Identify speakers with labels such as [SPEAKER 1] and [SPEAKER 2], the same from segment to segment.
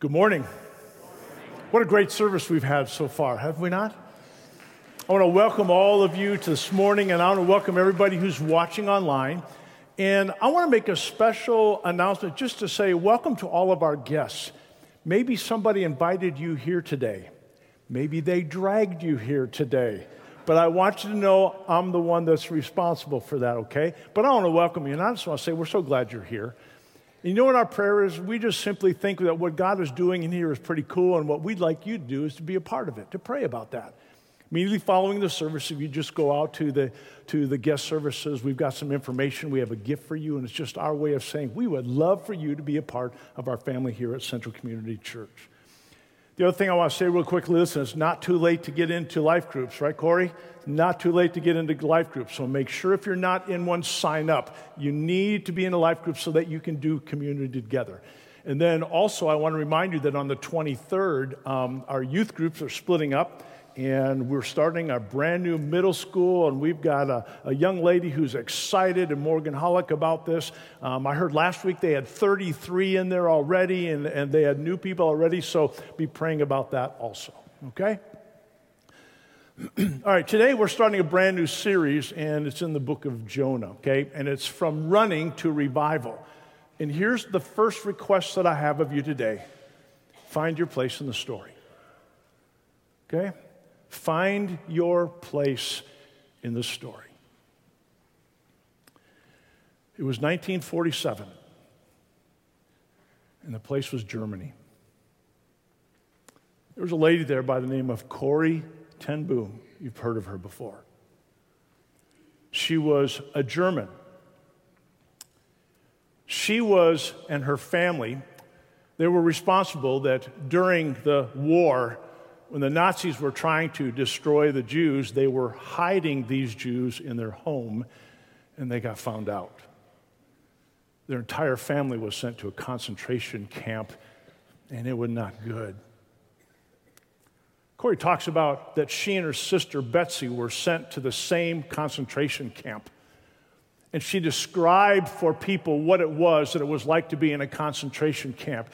[SPEAKER 1] Good morning. What a great service we've had so far, have we not? I want to welcome all of you to this morning, and I want to welcome everybody who's watching online. And I want to make a special announcement just to say welcome to all of our guests. Maybe somebody invited you here today, maybe they dragged you here today. But I want you to know I'm the one that's responsible for that, okay? But I want to welcome you, and I just want to say we're so glad you're here. And you know what our prayer is? We just simply think that what God is doing in here is pretty cool, and what we'd like you to do is to be a part of it, to pray about that. Immediately following the service, if you just go out to the, to the guest services, we've got some information. We have a gift for you, and it's just our way of saying we would love for you to be a part of our family here at Central Community Church. The other thing I want to say real quickly listen, it's not too late to get into life groups, right, Corey? Not too late to get into life groups. So make sure if you're not in one, sign up. You need to be in a life group so that you can do community together. And then also, I want to remind you that on the 23rd, um, our youth groups are splitting up and we're starting a brand new middle school, and we've got a, a young lady who's excited and Morgan Hollick about this. Um, I heard last week they had 33 in there already, and, and they had new people already, so be praying about that also, okay? All right, today we're starting a brand new series, and it's in the book of Jonah, okay? And it's from running to revival. And here's the first request that I have of you today find your place in the story, okay? Find your place in the story. It was 1947, and the place was Germany. There was a lady there by the name of Corrie ten Boom. You've heard of her before. She was a German. She was, and her family, they were responsible that during the war, when the Nazis were trying to destroy the Jews, they were hiding these Jews in their home, and they got found out. Their entire family was sent to a concentration camp, and it was not good. Corrie talks about that she and her sister Betsy were sent to the same concentration camp. And she described for people what it was that it was like to be in a concentration camp.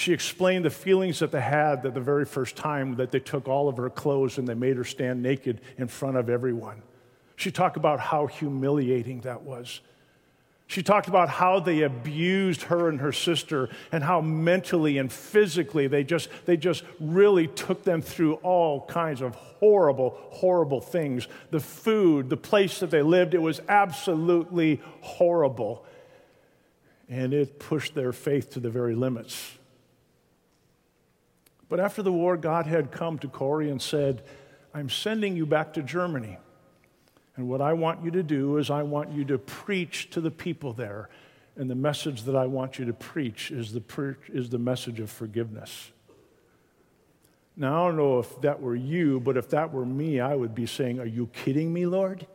[SPEAKER 1] She explained the feelings that they had that the very first time that they took all of her clothes and they made her stand naked in front of everyone. She talked about how humiliating that was. She talked about how they abused her and her sister and how mentally and physically they just, they just really took them through all kinds of horrible, horrible things. The food, the place that they lived, it was absolutely horrible. And it pushed their faith to the very limits. But after the war, God had come to Corrie and said, I'm sending you back to Germany. And what I want you to do is, I want you to preach to the people there. And the message that I want you to preach is the, pre- is the message of forgiveness. Now, I don't know if that were you, but if that were me, I would be saying, Are you kidding me, Lord?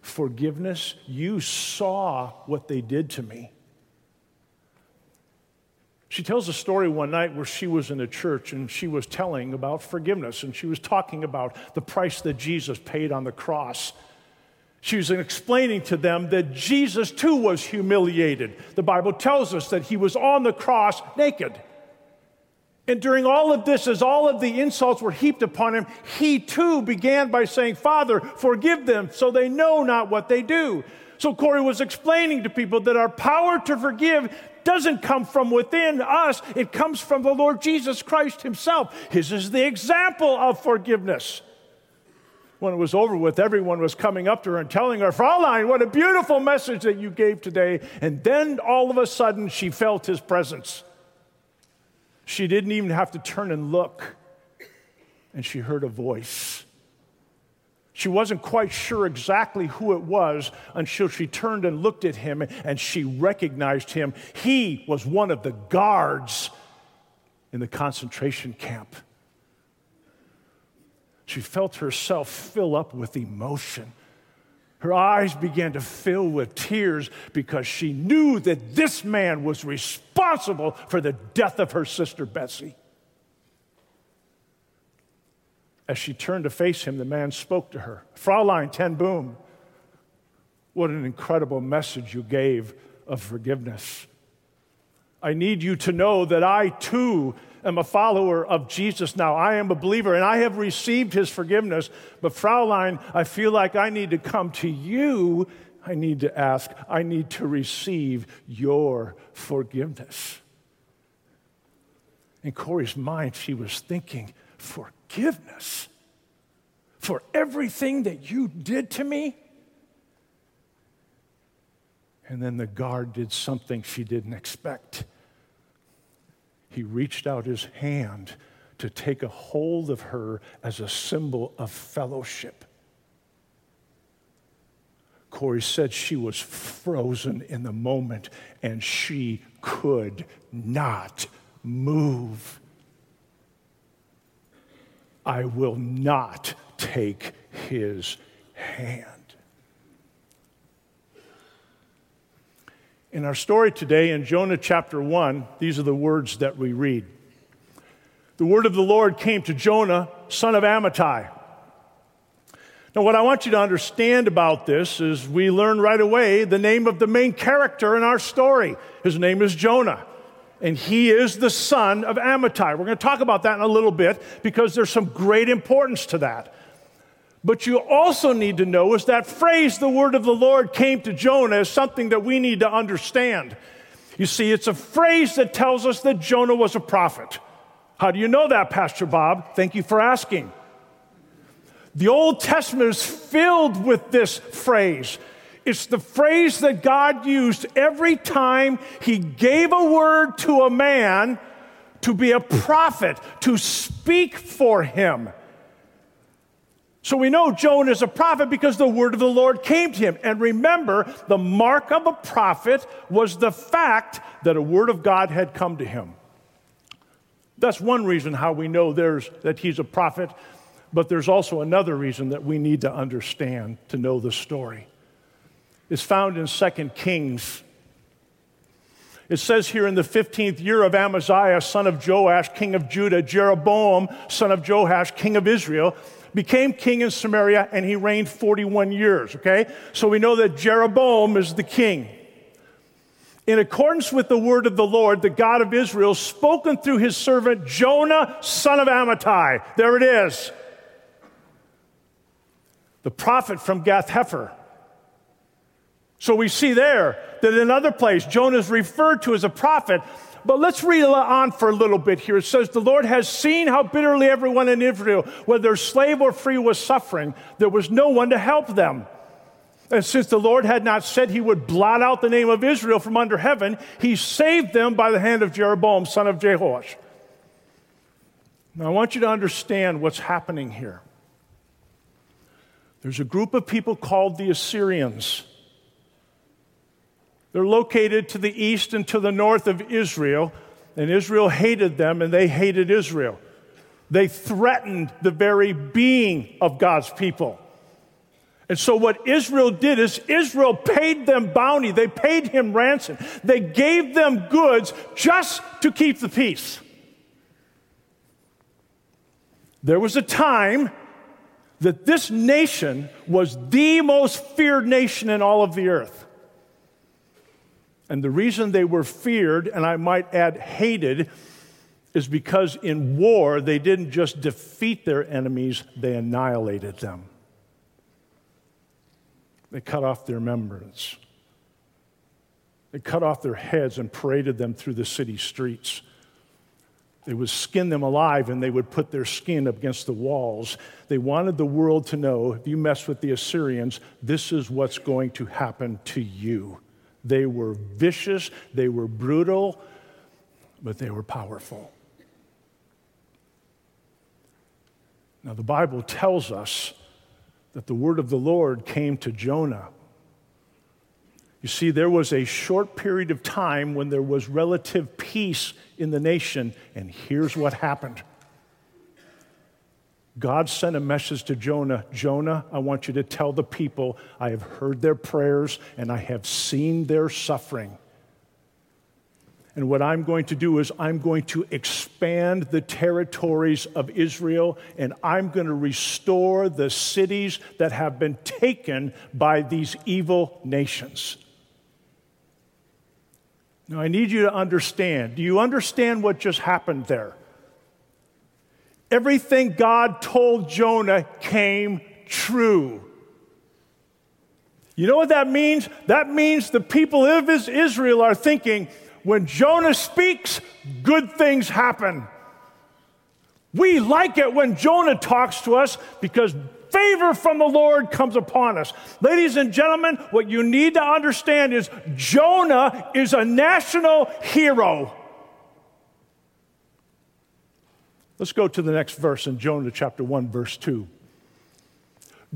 [SPEAKER 1] Forgiveness? You saw what they did to me. She tells a story one night where she was in a church and she was telling about forgiveness and she was talking about the price that Jesus paid on the cross. She was explaining to them that Jesus too was humiliated. The Bible tells us that he was on the cross naked. And during all of this, as all of the insults were heaped upon him, he too began by saying, Father, forgive them, so they know not what they do. So Corrie was explaining to people that our power to forgive doesn't come from within us, it comes from the Lord Jesus Christ Himself. His is the example of forgiveness. When it was over with, everyone was coming up to her and telling her, Fraulein, what a beautiful message that you gave today. And then all of a sudden, she felt His presence. She didn't even have to turn and look, and she heard a voice. She wasn't quite sure exactly who it was until she turned and looked at him and she recognized him. He was one of the guards in the concentration camp. She felt herself fill up with emotion. Her eyes began to fill with tears because she knew that this man was responsible for the death of her sister Betsy. As she turned to face him, the man spoke to her Fraulein ten Boom, what an incredible message you gave of forgiveness. I need you to know that I too am a follower of Jesus now. I am a believer and I have received his forgiveness. But, Fraulein, I feel like I need to come to you. I need to ask, I need to receive your forgiveness. In Corrie's mind, she was thinking, forgiveness for everything that you did to me? And then the guard did something she didn't expect. He reached out his hand to take a hold of her as a symbol of fellowship. Corrie said she was frozen in the moment and she could not move. I will not take his hand. In our story today, in Jonah chapter 1, these are the words that we read. The word of the Lord came to Jonah, son of Amittai. Now, what I want you to understand about this is we learn right away the name of the main character in our story. His name is Jonah and he is the son of Amittai. We're going to talk about that in a little bit because there's some great importance to that. But you also need to know is that phrase, the word of the Lord came to Jonah, is something that we need to understand. You see, it's a phrase that tells us that Jonah was a prophet. How do you know that, Pastor Bob? Thank you for asking. The Old Testament is filled with this phrase. It's the phrase that God used every time He gave a word to a man to be a prophet, to speak for him. So we know Jonah is a prophet because the word of the Lord came to him. And remember, the mark of a prophet was the fact that a word of God had come to him. That's one reason how we know there's, that he's a prophet, but there's also another reason that we need to understand to know the story is found in 2 Kings. It says here in the 15th year of Amaziah, son of Joash, king of Judah, Jeroboam, son of Joash, king of Israel, became king in Samaria and he reigned 41 years, okay? So we know that Jeroboam is the king. In accordance with the word of the Lord, the God of Israel, spoken through his servant Jonah, son of Amittai. There it is. The prophet from Gath Hepher so we see there that in another place, Jonah is referred to as a prophet. But let's read on for a little bit here. It says, The Lord has seen how bitterly everyone in Israel, whether slave or free, was suffering. There was no one to help them. And since the Lord had not said he would blot out the name of Israel from under heaven, he saved them by the hand of Jeroboam, son of Jehoash. Now, I want you to understand what's happening here. There's a group of people called the Assyrians. They're located to the east and to the north of Israel, and Israel hated them and they hated Israel. They threatened the very being of God's people. And so, what Israel did is Israel paid them bounty, they paid him ransom, they gave them goods just to keep the peace. There was a time that this nation was the most feared nation in all of the earth. And the reason they were feared, and I might add hated, is because in war they didn't just defeat their enemies, they annihilated them. They cut off their members. They cut off their heads and paraded them through the city streets. They would skin them alive and they would put their skin up against the walls. They wanted the world to know if you mess with the Assyrians, this is what's going to happen to you. They were vicious, they were brutal, but they were powerful. Now, the Bible tells us that the word of the Lord came to Jonah. You see, there was a short period of time when there was relative peace in the nation, and here's what happened. God sent a message to Jonah Jonah, I want you to tell the people, I have heard their prayers and I have seen their suffering. And what I'm going to do is, I'm going to expand the territories of Israel and I'm going to restore the cities that have been taken by these evil nations. Now, I need you to understand. Do you understand what just happened there? Everything God told Jonah came true. You know what that means? That means the people of Israel are thinking when Jonah speaks, good things happen. We like it when Jonah talks to us because favor from the Lord comes upon us. Ladies and gentlemen, what you need to understand is Jonah is a national hero. Let's go to the next verse in Jonah chapter 1, verse 2.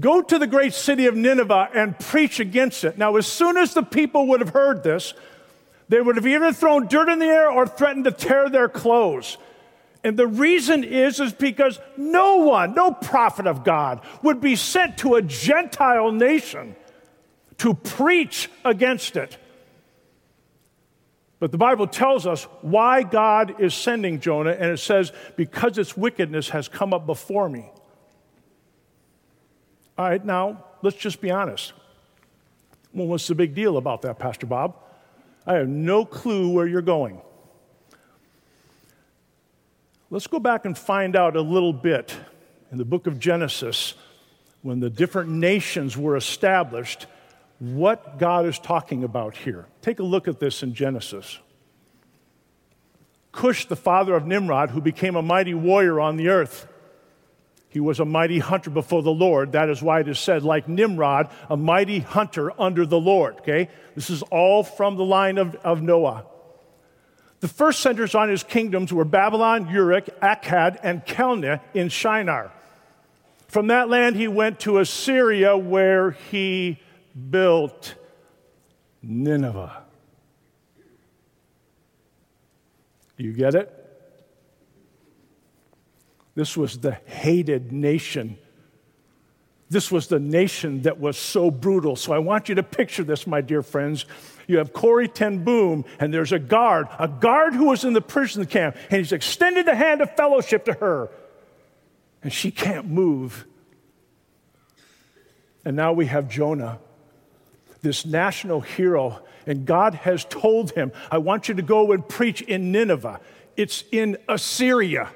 [SPEAKER 1] Go to the great city of Nineveh and preach against it. Now, as soon as the people would have heard this, they would have either thrown dirt in the air or threatened to tear their clothes. And the reason is, is because no one, no prophet of God would be sent to a Gentile nation to preach against it. But the Bible tells us why God is sending Jonah, and it says, because its wickedness has come up before me. All right, now let's just be honest. Well, what's the big deal about that, Pastor Bob? I have no clue where you're going. Let's go back and find out a little bit in the book of Genesis when the different nations were established what God is talking about here. Take a look at this in Genesis. Cush, the father of Nimrod, who became a mighty warrior on the earth. He was a mighty hunter before the Lord. That is why it is said, like Nimrod, a mighty hunter under the Lord. Okay? This is all from the line of, of Noah. The first centers on his kingdoms were Babylon, Uruk, Akkad, and Calneh in Shinar. From that land, he went to Assyria, where he built Nineveh. You get it? This was the hated nation. This was the nation that was so brutal. So I want you to picture this, my dear friends you have Corrie ten Boom, and there's a guard, a guard who was in the prison camp, and he's extended the hand of fellowship to her, and she can't move. And now we have Jonah, this national hero, and God has told him, I want you to go and preach in Nineveh. It's in Assyria.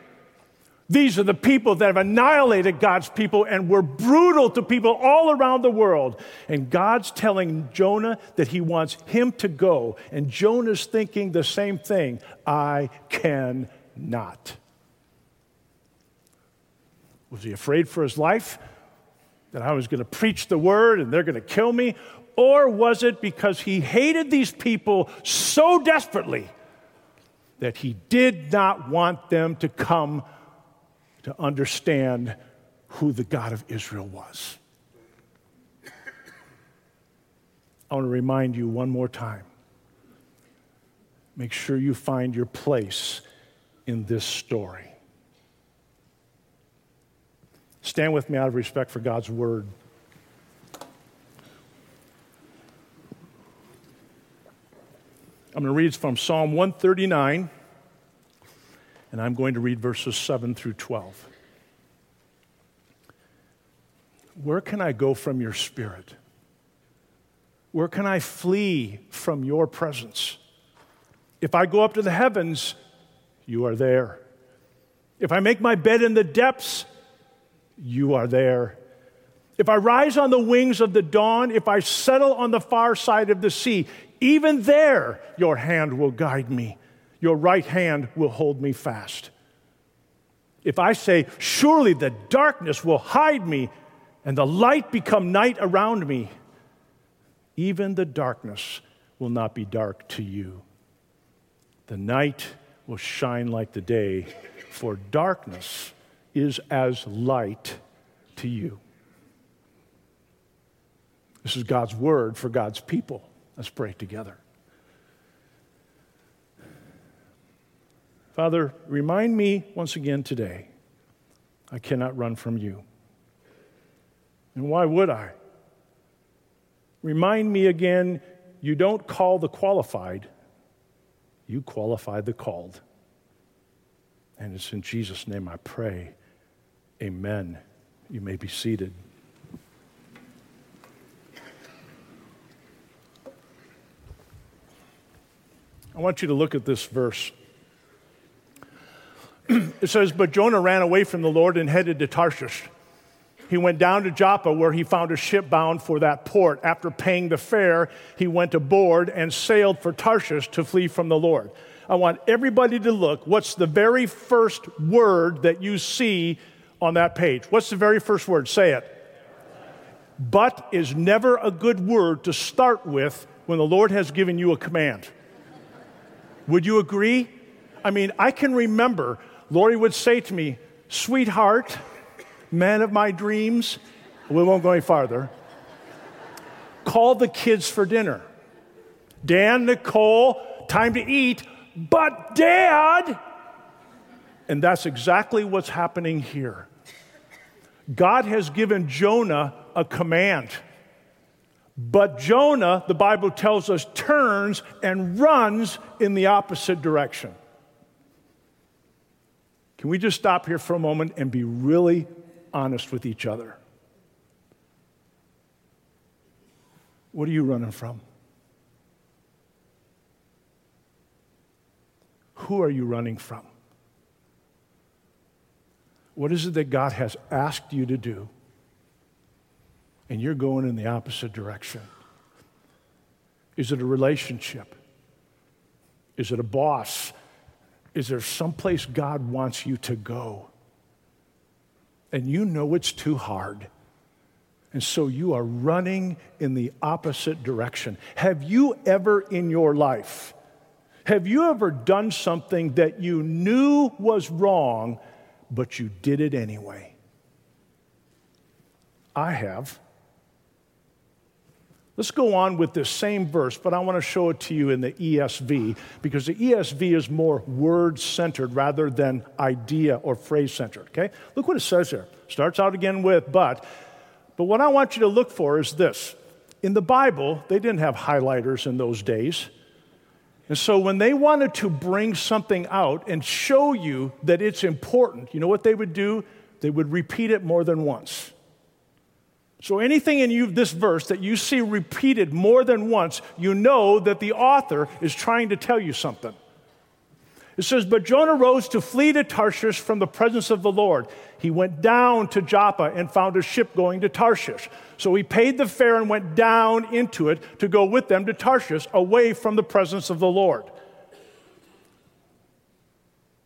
[SPEAKER 1] These are the people that have annihilated God's people and were brutal to people all around the world. And God's telling Jonah that he wants him to go. And Jonah's thinking the same thing I cannot. Was he afraid for his life? That I was going to preach the word and they're going to kill me? Or was it because he hated these people so desperately that he did not want them to come to understand who the God of Israel was. I want to remind you one more time make sure you find your place in this story. Stand with me out of respect for God's word. I'm going to read from Psalm 139 and I'm going to read verses 7 through 12. Where can I go from your spirit? Where can I flee from your presence? If I go up to the heavens, you are there. If I make my bed in the depths, you are there. If I rise on the wings of the dawn, if I settle on the far side of the sea, even there your hand will guide me your right hand will hold me fast. If I say, Surely the darkness will hide me, and the light become night around me, even the darkness will not be dark to you. The night will shine like the day, for darkness is as light to you. This is God's word for God's people. Let's pray together. Father, remind me once again today I cannot run from you. And why would I? Remind me again you don't call the qualified, you qualify the called. And it's in Jesus' name I pray. Amen. You may be seated. I want you to look at this verse. it says, But Jonah ran away from the Lord and headed to Tarshish. He went down to Joppa, where he found a ship bound for that port. After paying the fare, he went aboard and sailed for Tarshish to flee from the Lord. I want everybody to look. What's the very first word that you see on that page? What's the very first word? Say it. But is never a good word to start with when the Lord has given you a command. Would you agree? I mean, I can remember Lori would say to me, Sweetheart, man of my dreams, we won't go any farther, call the kids for dinner. Dan, Nicole, time to eat, but dad, and that's exactly what's happening here. God has given Jonah a command. But Jonah, the Bible tells us, turns and runs in the opposite direction. Can we just stop here for a moment and be really honest with each other? What are you running from? Who are you running from? What is it that God has asked you to do? And you're going in the opposite direction. Is it a relationship? Is it a boss? Is there someplace God wants you to go? And you know it's too hard. And so you are running in the opposite direction. Have you ever in your life, have you ever done something that you knew was wrong, but you did it anyway? I have. Let's go on with this same verse, but I want to show it to you in the ESV because the ESV is more word centered rather than idea or phrase centered. Okay? Look what it says here. Starts out again with but. But what I want you to look for is this. In the Bible, they didn't have highlighters in those days. And so when they wanted to bring something out and show you that it's important, you know what they would do? They would repeat it more than once. So anything in you, this verse that you see repeated more than once, you know that the author is trying to tell you something. It says, But Jonah rose to flee to Tarshish from the presence of the Lord. He went down to Joppa and found a ship going to Tarshish. So he paid the fare and went down into it to go with them to Tarshish, away from the presence of the Lord.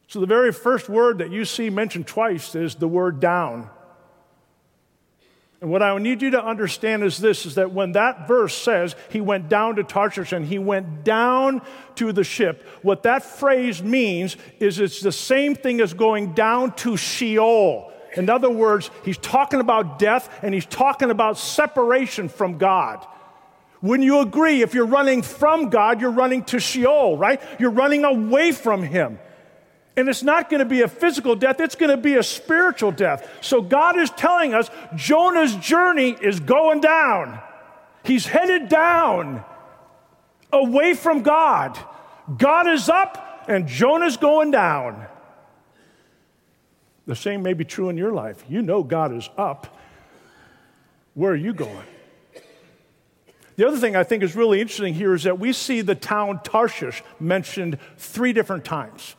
[SPEAKER 1] So the very first word that you see mentioned twice is the word down. And what I need you to understand is this is that when that verse says he went down to Tarshish and he went down to the ship, what that phrase means is it's the same thing as going down to Sheol. In other words, he's talking about death and he's talking about separation from God. Wouldn't you agree? If you're running from God, you're running to Sheol, right? You're running away from him. And it's not going to be a physical death, it's going to be a spiritual death. So God is telling us Jonah's journey is going down. He's headed down away from God. God is up and Jonah's going down. The same may be true in your life. You know God is up. Where are you going? The other thing I think is really interesting here is that we see the town Tarshish mentioned three different times.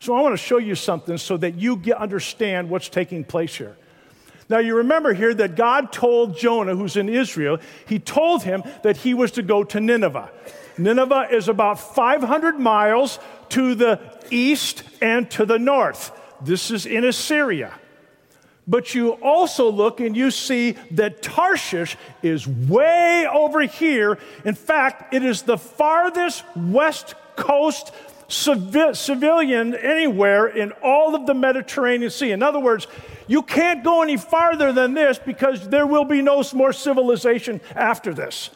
[SPEAKER 1] So I want to show you something so that you get, understand what's taking place here. Now, you remember here that God told Jonah, who's in Israel, he told him that he was to go to Nineveh. Nineveh is about 500 miles to the east and to the north. This is in Assyria. But you also look and you see that Tarshish is way over here. In fact, it is the farthest west coast civilian anywhere in all of the Mediterranean Sea. In other words, you can't go any farther than this because there will be no more civilization after this.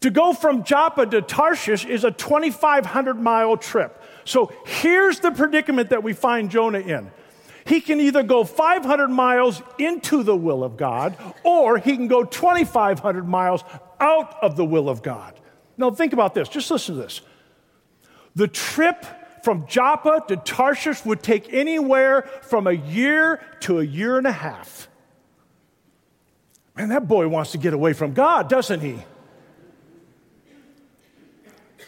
[SPEAKER 1] To go from Joppa to Tarshish is a 2,500 mile trip. So here's the predicament that we find Jonah in. He can either go 500 miles into the will of God, or he can go 2,500 miles out of the will of God. Now, think about this. Just listen to this. The trip from Joppa to Tarshish would take anywhere from a year to a year and a half. Man, that boy wants to get away from God, doesn't he?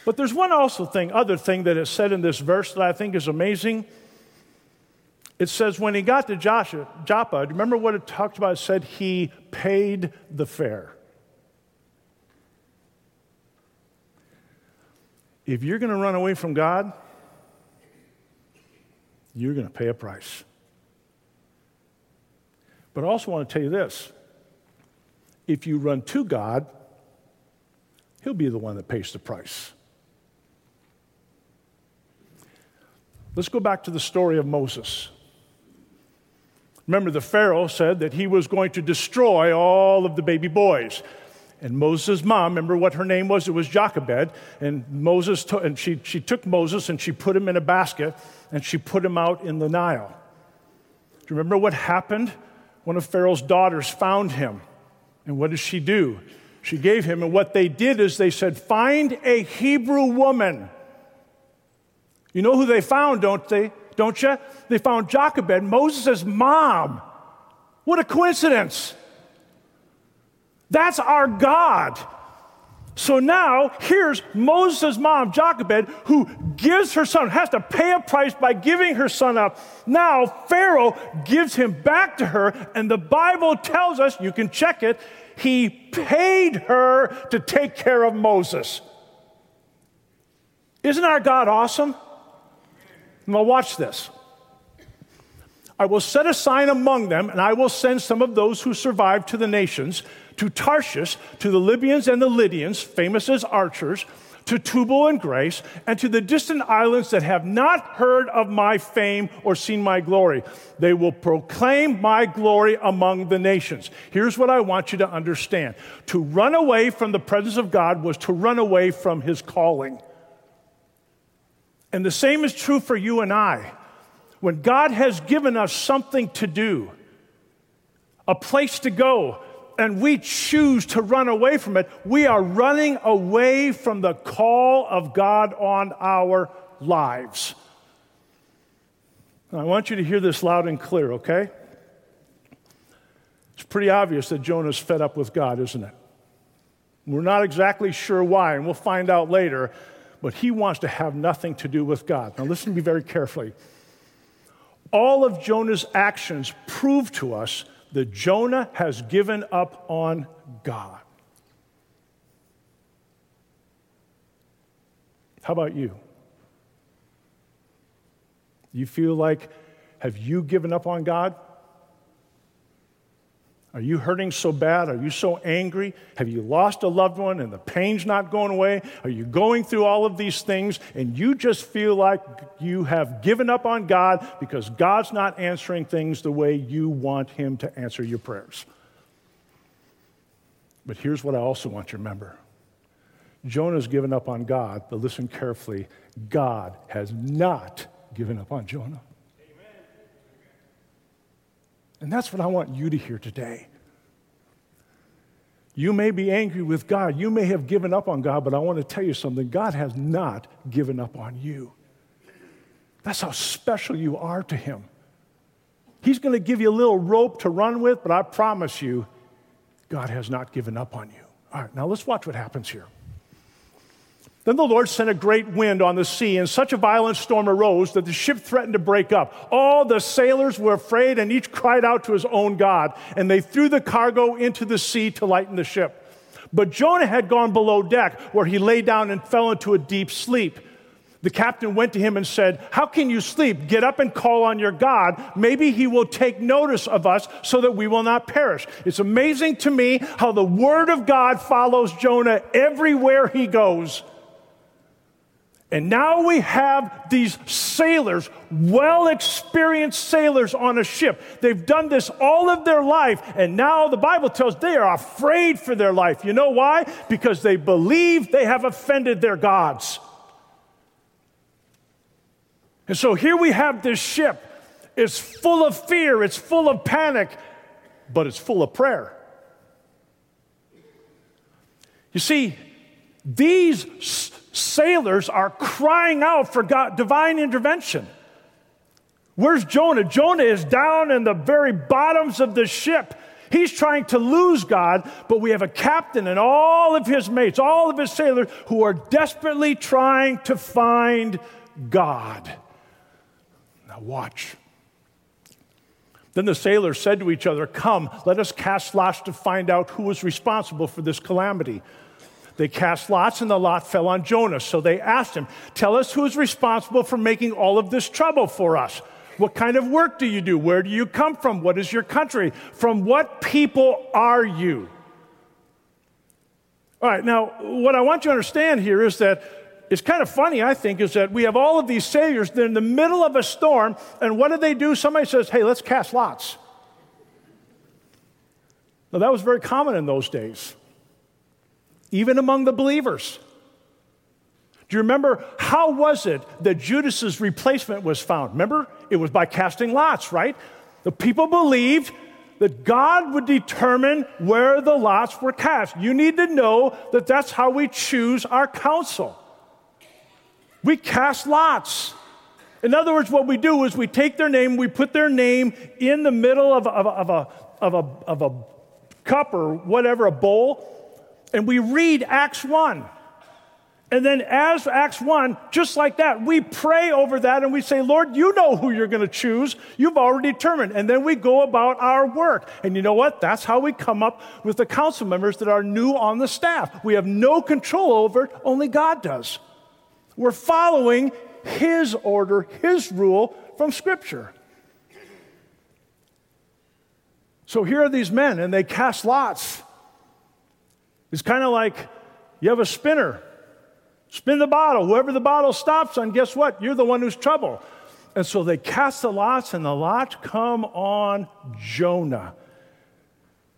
[SPEAKER 1] But there's one also thing, other thing that is said in this verse that I think is amazing. It says when he got to Joshua, Joppa, remember what it talked about? It said he paid the fare. If you're going to run away from God, you're going to pay a price. But I also want to tell you this if you run to God, He'll be the one that pays the price. Let's go back to the story of Moses. Remember, the Pharaoh said that he was going to destroy all of the baby boys. And Moses' mom, remember what her name was? It was Jochebed. And Moses took, and she, she took Moses and she put him in a basket and she put him out in the Nile. Do you remember what happened? One of Pharaoh's daughters found him. And what did she do? She gave him, and what they did is they said, Find a Hebrew woman. You know who they found, don't they? Don't you? They found Jochebed, Moses' mom. What a coincidence. That's our God. So now, here's Moses' mom, Jochebed, who gives her son, has to pay a price by giving her son up. Now, Pharaoh gives him back to her, and the Bible tells us, you can check it, he paid her to take care of Moses. Isn't our God awesome? Now, watch this. I will set a sign among them, and I will send some of those who survive to the nations to Tarshish, to the Libyans and the Lydians, famous as archers, to Tubal and Greece, and to the distant islands that have not heard of my fame or seen my glory. They will proclaim my glory among the nations. Here's what I want you to understand to run away from the presence of God was to run away from his calling. And the same is true for you and I. When God has given us something to do, a place to go, and we choose to run away from it, we are running away from the call of God on our lives. Now, I want you to hear this loud and clear, okay? It's pretty obvious that Jonah's fed up with God, isn't it? We're not exactly sure why, and we'll find out later, but he wants to have nothing to do with God. Now, listen to me very carefully. All of Jonah's actions prove to us that Jonah has given up on God. How about you? You feel like, have you given up on God? Are you hurting so bad? Are you so angry? Have you lost a loved one and the pain's not going away? Are you going through all of these things and you just feel like you have given up on God because God's not answering things the way you want Him to answer your prayers? But here's what I also want you to remember Jonah's given up on God, but listen carefully God has not given up on Jonah. And that's what I want you to hear today. You may be angry with God. You may have given up on God, but I want to tell you something God has not given up on you. That's how special you are to Him. He's going to give you a little rope to run with, but I promise you, God has not given up on you. All right, now let's watch what happens here. Then the Lord sent a great wind on the sea, and such a violent storm arose that the ship threatened to break up. All the sailors were afraid, and each cried out to his own God, and they threw the cargo into the sea to lighten the ship. But Jonah had gone below deck, where he lay down and fell into a deep sleep. The captain went to him and said, How can you sleep? Get up and call on your God. Maybe he will take notice of us so that we will not perish. It's amazing to me how the word of God follows Jonah everywhere he goes. And now we have these sailors, well experienced sailors on a ship. They've done this all of their life, and now the Bible tells they are afraid for their life. You know why? Because they believe they have offended their gods. And so here we have this ship. It's full of fear, it's full of panic, but it's full of prayer. You see, these sailors are crying out for God, divine intervention. Where's Jonah? Jonah is down in the very bottoms of the ship. He's trying to lose God, but we have a captain and all of his mates, all of his sailors, who are desperately trying to find God. Now, watch. Then the sailors said to each other, Come, let us cast lots to find out who is responsible for this calamity. They cast lots, and the lot fell on Jonah. So they asked him, Tell us who is responsible for making all of this trouble for us. What kind of work do you do? Where do you come from? What is your country? From what people are you? All right, now, what I want you to understand here is that it's kind of funny, I think, is that we have all of these saviors, they're in the middle of a storm, and what do they do? Somebody says, hey, let's cast lots. Now, that was very common in those days, even among the believers. Do you remember how was it that Judas's replacement was found? Remember, it was by casting lots, right? The people believed that God would determine where the lots were cast. You need to know that that's how we choose our council. We cast lots. In other words, what we do is we take their name, we put their name in the middle of, of, of, a, of, a, of a cup or whatever, a bowl, and we read Acts 1. And then, as Acts 1, just like that, we pray over that and we say, Lord, you know who you're going to choose. You've already determined. And then we go about our work. And you know what? That's how we come up with the council members that are new on the staff. We have no control over it, only God does. We're following His order, His rule from Scripture. So here are these men, and they cast lots. It's kind of like you have a spinner. Spin the bottle. Whoever the bottle stops on, guess what? You're the one who's trouble. And so they cast the lots, and the lots come on Jonah.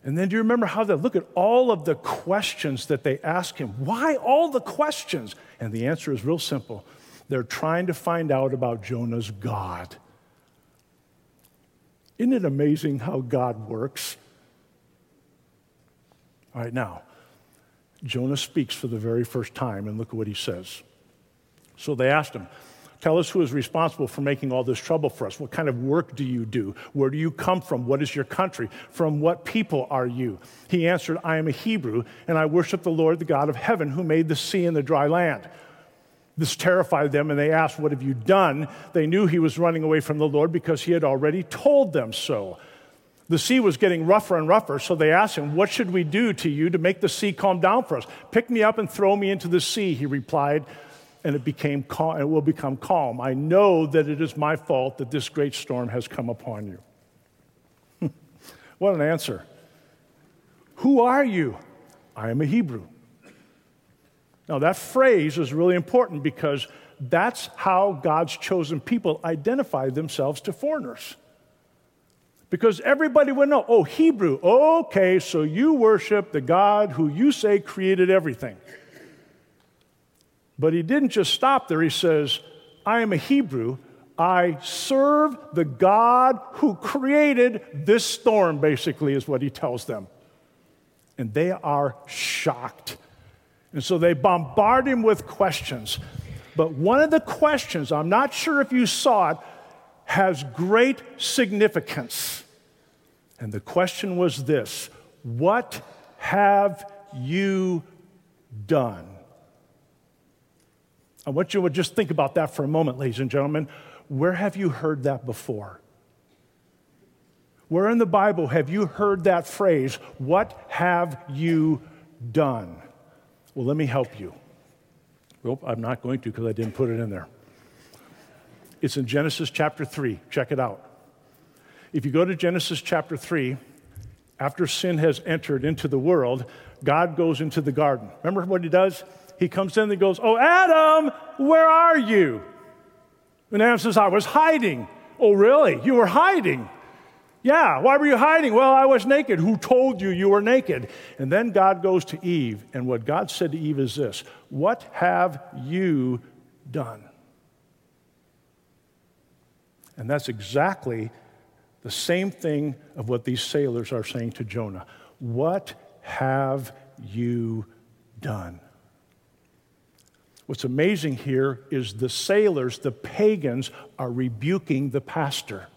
[SPEAKER 1] And then do you remember how they look at all of the questions that they ask him? Why all the questions? And the answer is real simple. They're trying to find out about Jonah's God. Isn't it amazing how God works? All right, now, Jonah speaks for the very first time, and look at what he says. So they asked him, Tell us who is responsible for making all this trouble for us. What kind of work do you do? Where do you come from? What is your country? From what people are you? He answered, I am a Hebrew, and I worship the Lord, the God of heaven, who made the sea and the dry land. This terrified them, and they asked, What have you done? They knew he was running away from the Lord because he had already told them so. The sea was getting rougher and rougher, so they asked him, What should we do to you to make the sea calm down for us? Pick me up and throw me into the sea, he replied and it became calm, it will become calm. I know that it is my fault that this great storm has come upon you. what an answer. Who are you? I am a Hebrew. Now, that phrase is really important because that's how God's chosen people identify themselves to foreigners. Because everybody would know, oh, Hebrew, okay, so you worship the God who you say created everything. But he didn't just stop there. He says, I am a Hebrew. I serve the God who created this storm, basically, is what he tells them. And they are shocked. And so they bombard him with questions. But one of the questions, I'm not sure if you saw it, has great significance. And the question was this What have you done? I want you to just think about that for a moment, ladies and gentlemen. Where have you heard that before? Where in the Bible have you heard that phrase, What have you done? Well, let me help you. Well, I'm not going to because I didn't put it in there. It's in Genesis chapter 3. Check it out. If you go to Genesis chapter 3, after sin has entered into the world, God goes into the garden. Remember what he does? he comes in and he goes, Oh, Adam, where are you? And Adam says, I was hiding. Oh, really? You were hiding? Yeah, why were you hiding? Well, I was naked. Who told you you were naked? And then God goes to Eve, and what God said to Eve is this What have you done? And that's exactly the same thing of what these sailors are saying to Jonah. What have you done? What's amazing here is the sailors, the pagans, are rebuking the pastor.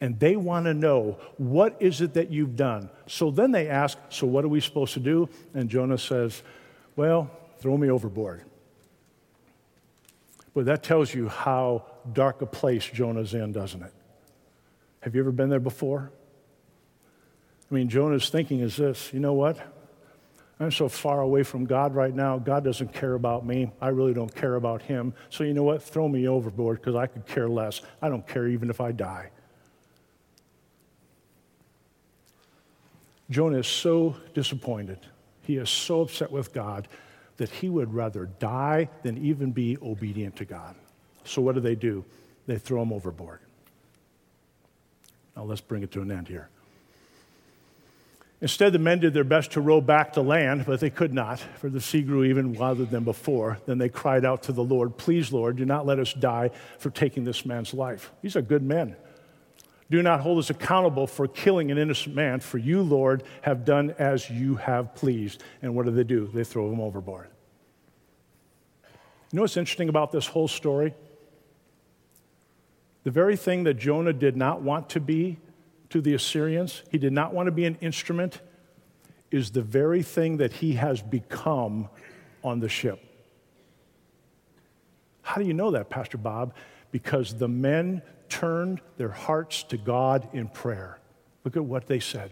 [SPEAKER 1] and they want to know what is it that you've done. So then they ask, So what are we supposed to do? And Jonah says, Well, throw me overboard. But that tells you how dark a place Jonah's in, doesn't it? Have you ever been there before? I mean, Jonah's thinking is this you know what? I'm so far away from God right now. God doesn't care about me. I really don't care about him. So, you know what? Throw me overboard because I could care less. I don't care even if I die. Jonah is so disappointed. He is so upset with God that he would rather die than even be obedient to God. So, what do they do? They throw him overboard. Now, let's bring it to an end here. Instead, the men did their best to row back to land, but they could not, for the sea grew even wilder than before. Then they cried out to the Lord, Please, Lord, do not let us die for taking this man's life. These are good men. Do not hold us accountable for killing an innocent man, for you, Lord, have done as you have pleased. And what do they do? They throw him overboard. You know what's interesting about this whole story? The very thing that Jonah did not want to be to the Assyrians, he did not want to be an instrument, is the very thing that he has become on the ship. How do you know that, Pastor Bob? Because the men turned their hearts to God in prayer. Look at what they said.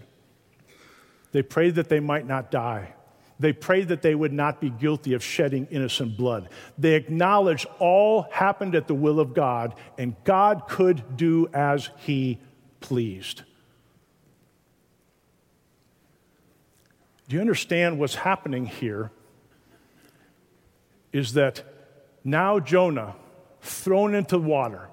[SPEAKER 1] They prayed that they might not die. They prayed that they would not be guilty of shedding innocent blood. They acknowledged all happened at the will of God, and God could do as He pleased. Do you understand what's happening here? Is that now Jonah, thrown into water,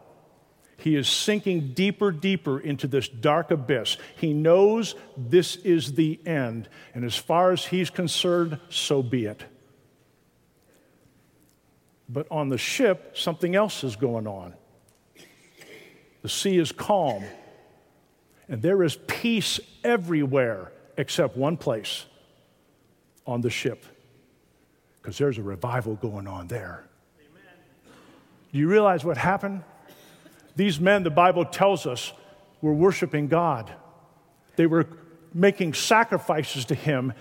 [SPEAKER 1] he is sinking deeper, deeper into this dark abyss. He knows this is the end. And as far as he's concerned, so be it. But on the ship, something else is going on. The sea is calm, and there is peace everywhere except one place on the ship because there's a revival going on there. Amen. Do you realize what happened? These men, the Bible tells us, were worshiping God. They were making sacrifices to Him,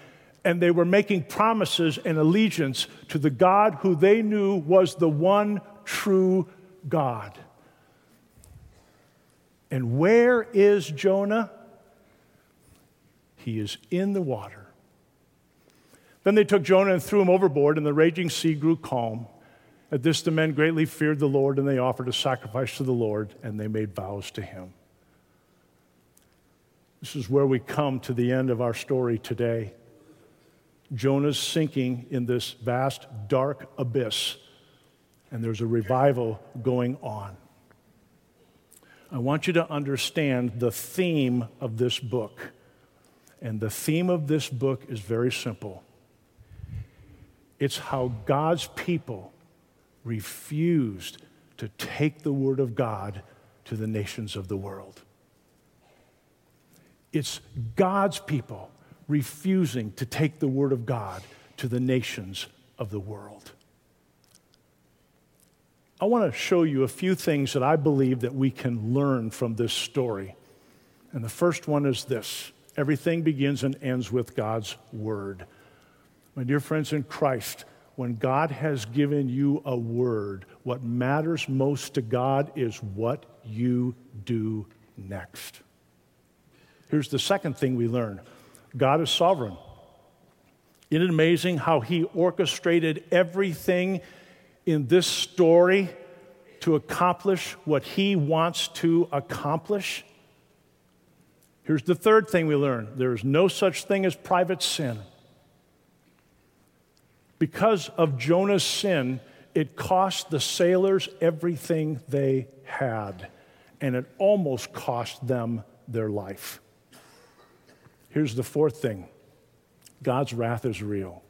[SPEAKER 1] and they were making promises and allegiance to the God who they knew was the one true God. And where is Jonah? He is in the water then they took Jonah and threw him overboard, and the raging sea grew calm. At this, the men greatly feared the Lord, and they offered a sacrifice to the Lord, and they made vows to him. This is where we come to the end of our story today. Jonah's sinking in this vast, dark abyss, and there's a revival going on. I want you to understand the theme of this book. And the theme of this book is very simple it's how God's people refused to take the Word of God to the nations of the world. It's God's people refusing to take the Word of God to the nations of the world. I want to show you a few things that I believe that we can learn from this story. And the first one is this everything begins and ends with God's Word. My dear friends in Christ, when God has given you a word, what matters most to God is what you do next. Here's the second thing we learn God is sovereign. Isn't it amazing how He orchestrated everything in this story to accomplish what He wants to accomplish? Here's the third thing we learn there is no such thing as private sin because of Jonah's sin, it cost the sailors everything they had, and it almost cost them their life. Here's the fourth thing God's wrath is real.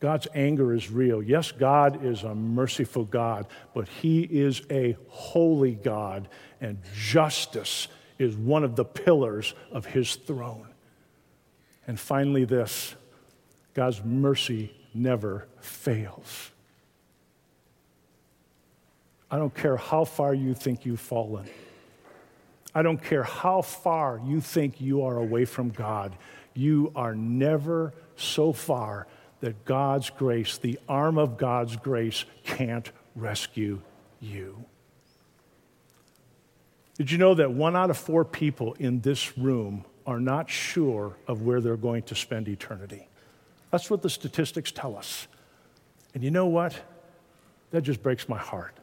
[SPEAKER 1] God's anger is real. Yes, God is a merciful God, but He is a holy God, and justice is one of the pillars of His throne. And finally, this God's mercy never fails. I don't care how far you think you've fallen. I don't care how far you think you are away from God, you are never so far that God's grace, the arm of God's grace, can't rescue you. Did you know that one out of four people in this room are not sure of where they're going to spend eternity? That's what the statistics tell us. And you know what? That just breaks my heart.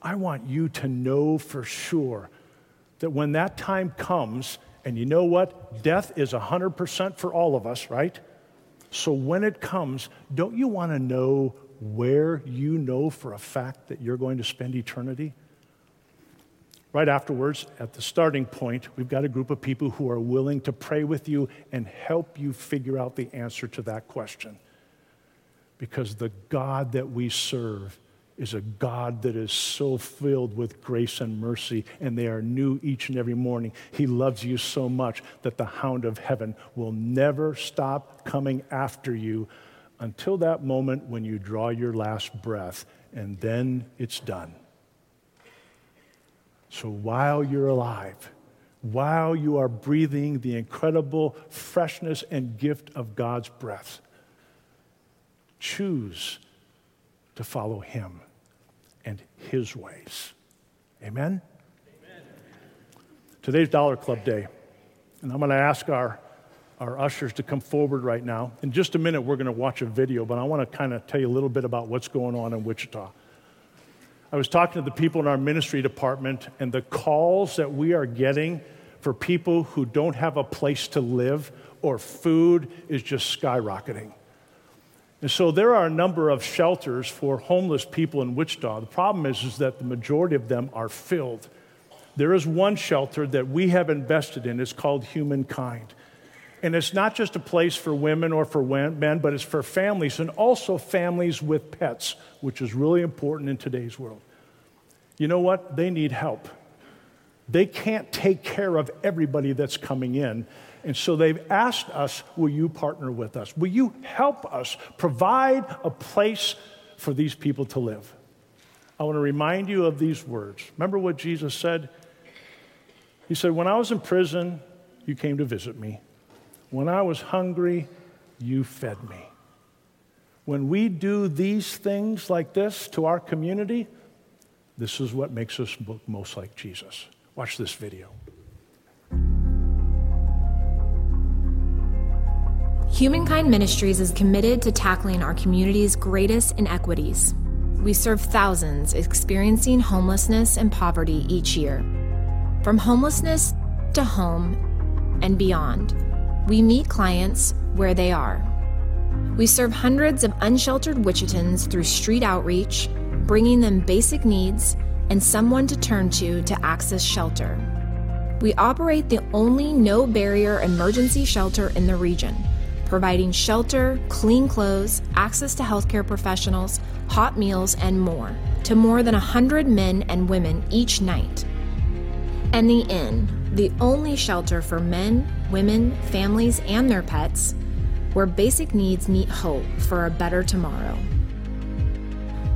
[SPEAKER 1] I want you to know for sure that when that time comes, and you know what? Death is 100% for all of us, right? So when it comes, don't you want to know where you know for a fact that you're going to spend eternity? Right afterwards, at the starting point, we've got a group of people who are willing to pray with you and help you figure out the answer to that question. Because the God that we serve is a God that is so filled with grace and mercy, and they are new each and every morning. He loves you so much that the hound of heaven will never stop coming after you until that moment when you draw your last breath, and then it's done. So while you're alive, while you are breathing the incredible freshness and gift of God's breath, choose to follow Him and His ways. Amen? Amen. Today's Dollar Club Day, and I'm going to ask our, our ushers to come forward right now. In just a minute, we're going to watch a video, but I want to kind of tell you a little bit about what's going on in Wichita. I was talking to the people in our ministry department, and the calls that we are getting for people who don't have a place to live or food is just skyrocketing. And so there are a number of shelters for homeless people in Wichita. The problem is, is that the majority of them are filled. There is one shelter that we have invested in. It's called Humankind. And it's not just a place for women or for men, but it's for families and also families with pets, which is really important in today's world. You know what? They need help. They can't take care of everybody that's coming in. And so they've asked us, Will you partner with us? Will you help us provide a place for these people to live? I want to remind you of these words. Remember what Jesus said? He said, When I was in prison, you came to visit me. When I was hungry, you fed me. When we do these things like this to our community, this is what makes us look most like Jesus. Watch this video.
[SPEAKER 2] Humankind Ministries is committed to tackling our community's greatest inequities. We serve thousands experiencing homelessness and poverty each year. From homelessness to home and beyond. We meet clients where they are. We serve hundreds of unsheltered Wichitans through street outreach, bringing them basic needs and someone to turn to to access shelter. We operate the only no barrier emergency shelter in the region, providing shelter, clean clothes, access to healthcare professionals, hot meals, and more to more than 100 men and women each night. And the Inn, the only shelter for men, women, families, and their pets, where basic needs meet hope for a better tomorrow.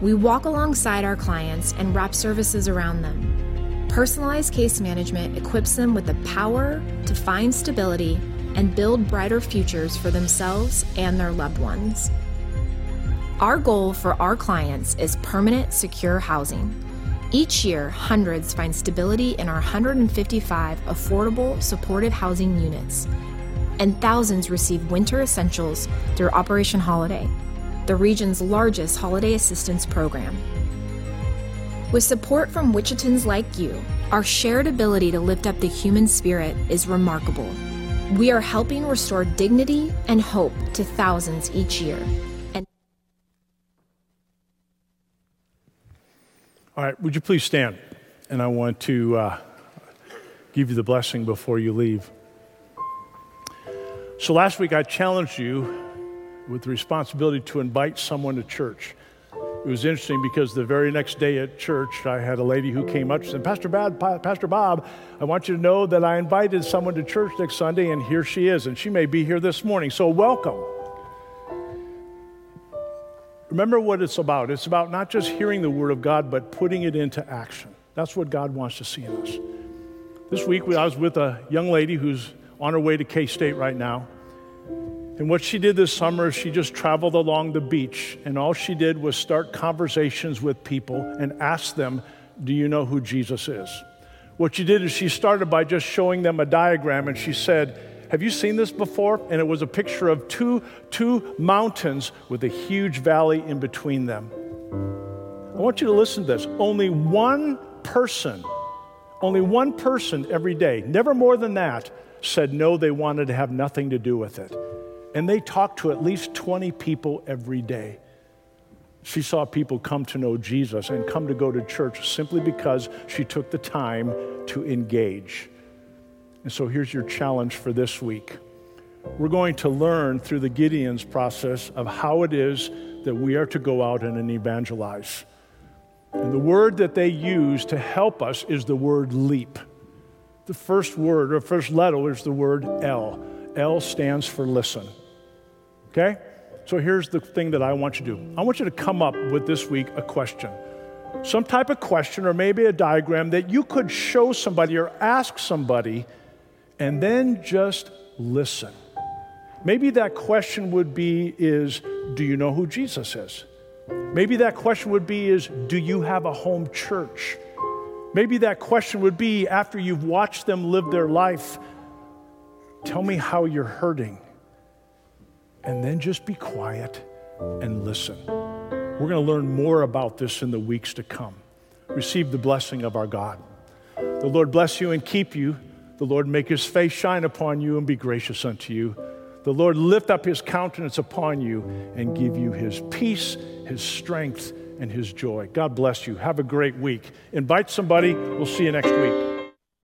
[SPEAKER 2] We walk alongside our clients and wrap services around them. Personalized case management equips them with the power to find stability and build brighter futures for themselves and their loved ones. Our goal for our clients is permanent, secure housing each year, hundreds find stability in our 155 affordable, supportive housing units, and thousands receive winter essentials through Operation Holiday, the region's largest holiday assistance program. With support from Wichitans like you, our shared ability to lift up the human spirit is remarkable. We are helping restore dignity and hope to thousands each year.
[SPEAKER 1] All right, would you please stand? And I want to uh, give you the blessing before you leave. So last week I challenged you with the responsibility to invite someone to church. It was interesting because the very next day at church, I had a lady who came up and said, Pastor, Pastor Bob, I want you to know that I invited someone to church next Sunday, and here she is, and she may be here this morning. So welcome. Remember what it's about. It's about not just hearing the Word of God, but putting it into action. That's what God wants to see in us. This week, I was with a young lady who's on her way to K State right now. And what she did this summer is she just traveled along the beach, and all she did was start conversations with people and ask them, Do you know who Jesus is? What she did is she started by just showing them a diagram, and she said, Have you seen this before? And it was a picture of two, two mountains with a huge valley in between them. I want you to listen to this. Only one person, only one person every day, never more than that, said no, they wanted to have nothing to do with it. And they talked to at least 20 people every day. She saw people come to know Jesus and come to go to church simply because she took the time to engage. And so here's your challenge for this week. We're going to learn through the Gideon's process of how it is that we are to go out and evangelize. And the word that they use to help us is the word leap. The first word or first letter is the word L. L stands for listen. Okay? So here's the thing that I want you to do I want you to come up with this week a question. Some type of question or maybe a diagram that you could show somebody or ask somebody and then just listen. Maybe that question would be is do you know who Jesus is? Maybe that question would be is do you have a home church? Maybe that question would be after you've watched them live their life, tell me how you're hurting and then just be quiet and listen. We're going to learn more about this in the weeks to come. Receive the blessing of our God. The Lord bless you and keep you. The Lord make his face shine upon you and be gracious unto you. The Lord lift up his countenance upon you and give you his peace, his strength, and his joy. God bless you. Have a great week. Invite somebody. We'll see you next week.